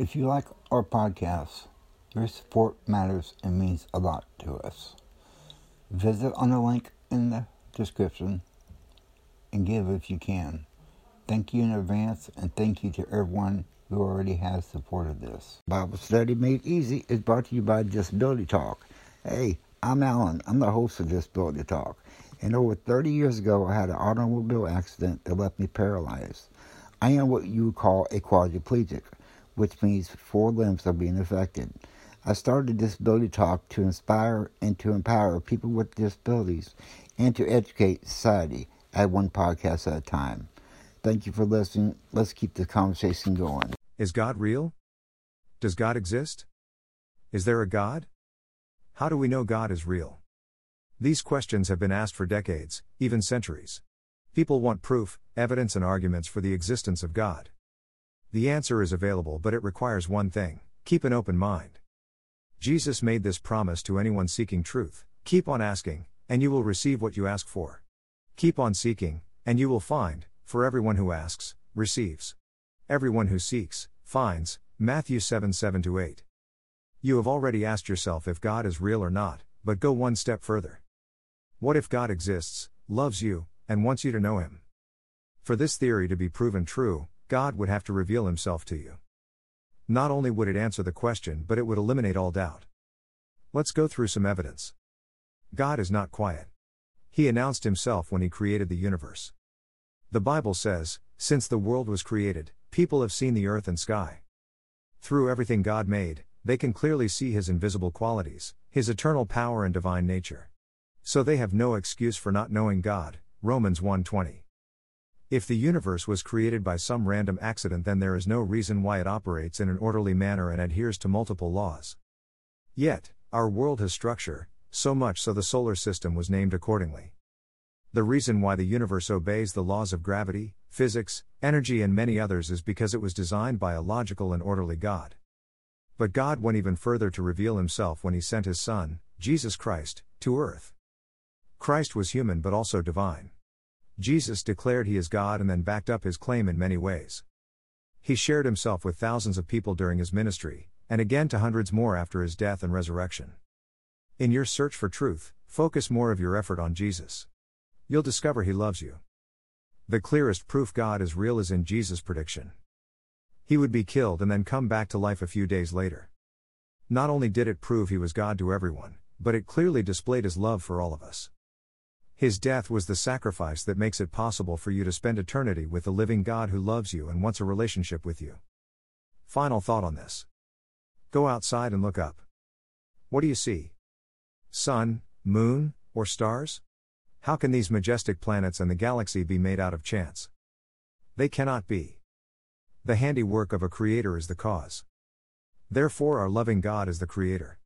If you like our podcast, your support matters and means a lot to us. Visit on the link in the description and give if you can. Thank you in advance and thank you to everyone who already has supported this. Bible Study Made Easy is brought to you by Disability Talk. Hey, I'm Alan. I'm the host of Disability Talk. And over 30 years ago, I had an automobile accident that left me paralyzed. I am what you would call a quadriplegic, which means four limbs are being affected. I started Disability Talk to inspire and to empower people with disabilities and to educate society at one podcast at a time. Thank you for listening. Let's keep the conversation going. Is God real? Does God exist? Is there a God? How do we know God is real? These questions have been asked for decades, even centuries. People want proof, evidence, and arguments for the existence of God. The answer is available, but it requires one thing keep an open mind. Jesus made this promise to anyone seeking truth keep on asking, and you will receive what you ask for. Keep on seeking, and you will find, for everyone who asks, receives. Everyone who seeks, finds. Matthew 7 7 8. You have already asked yourself if God is real or not, but go one step further. What if God exists, loves you, and wants you to know Him? For this theory to be proven true, God would have to reveal Himself to you. Not only would it answer the question, but it would eliminate all doubt. Let's go through some evidence. God is not quiet. He announced Himself when He created the universe. The Bible says, Since the world was created, people have seen the earth and sky. Through everything God made, they can clearly see His invisible qualities, His eternal power and divine nature. So they have no excuse for not knowing God. Romans 1:20. If the universe was created by some random accident then there is no reason why it operates in an orderly manner and adheres to multiple laws. Yet, our world has structure, so much so the solar system was named accordingly. The reason why the universe obeys the laws of gravity, physics, energy, and many others is because it was designed by a logical and orderly God. But God went even further to reveal himself when he sent his Son, Jesus Christ, to earth. Christ was human but also divine. Jesus declared he is God and then backed up his claim in many ways. He shared himself with thousands of people during his ministry, and again to hundreds more after his death and resurrection. In your search for truth, focus more of your effort on Jesus. You'll discover he loves you. The clearest proof God is real is in Jesus' prediction. He would be killed and then come back to life a few days later. Not only did it prove he was God to everyone, but it clearly displayed his love for all of us. His death was the sacrifice that makes it possible for you to spend eternity with the living God who loves you and wants a relationship with you. Final thought on this. Go outside and look up. What do you see? Sun, moon, or stars? How can these majestic planets and the galaxy be made out of chance? They cannot be. The handiwork of a creator is the cause. Therefore, our loving God is the creator.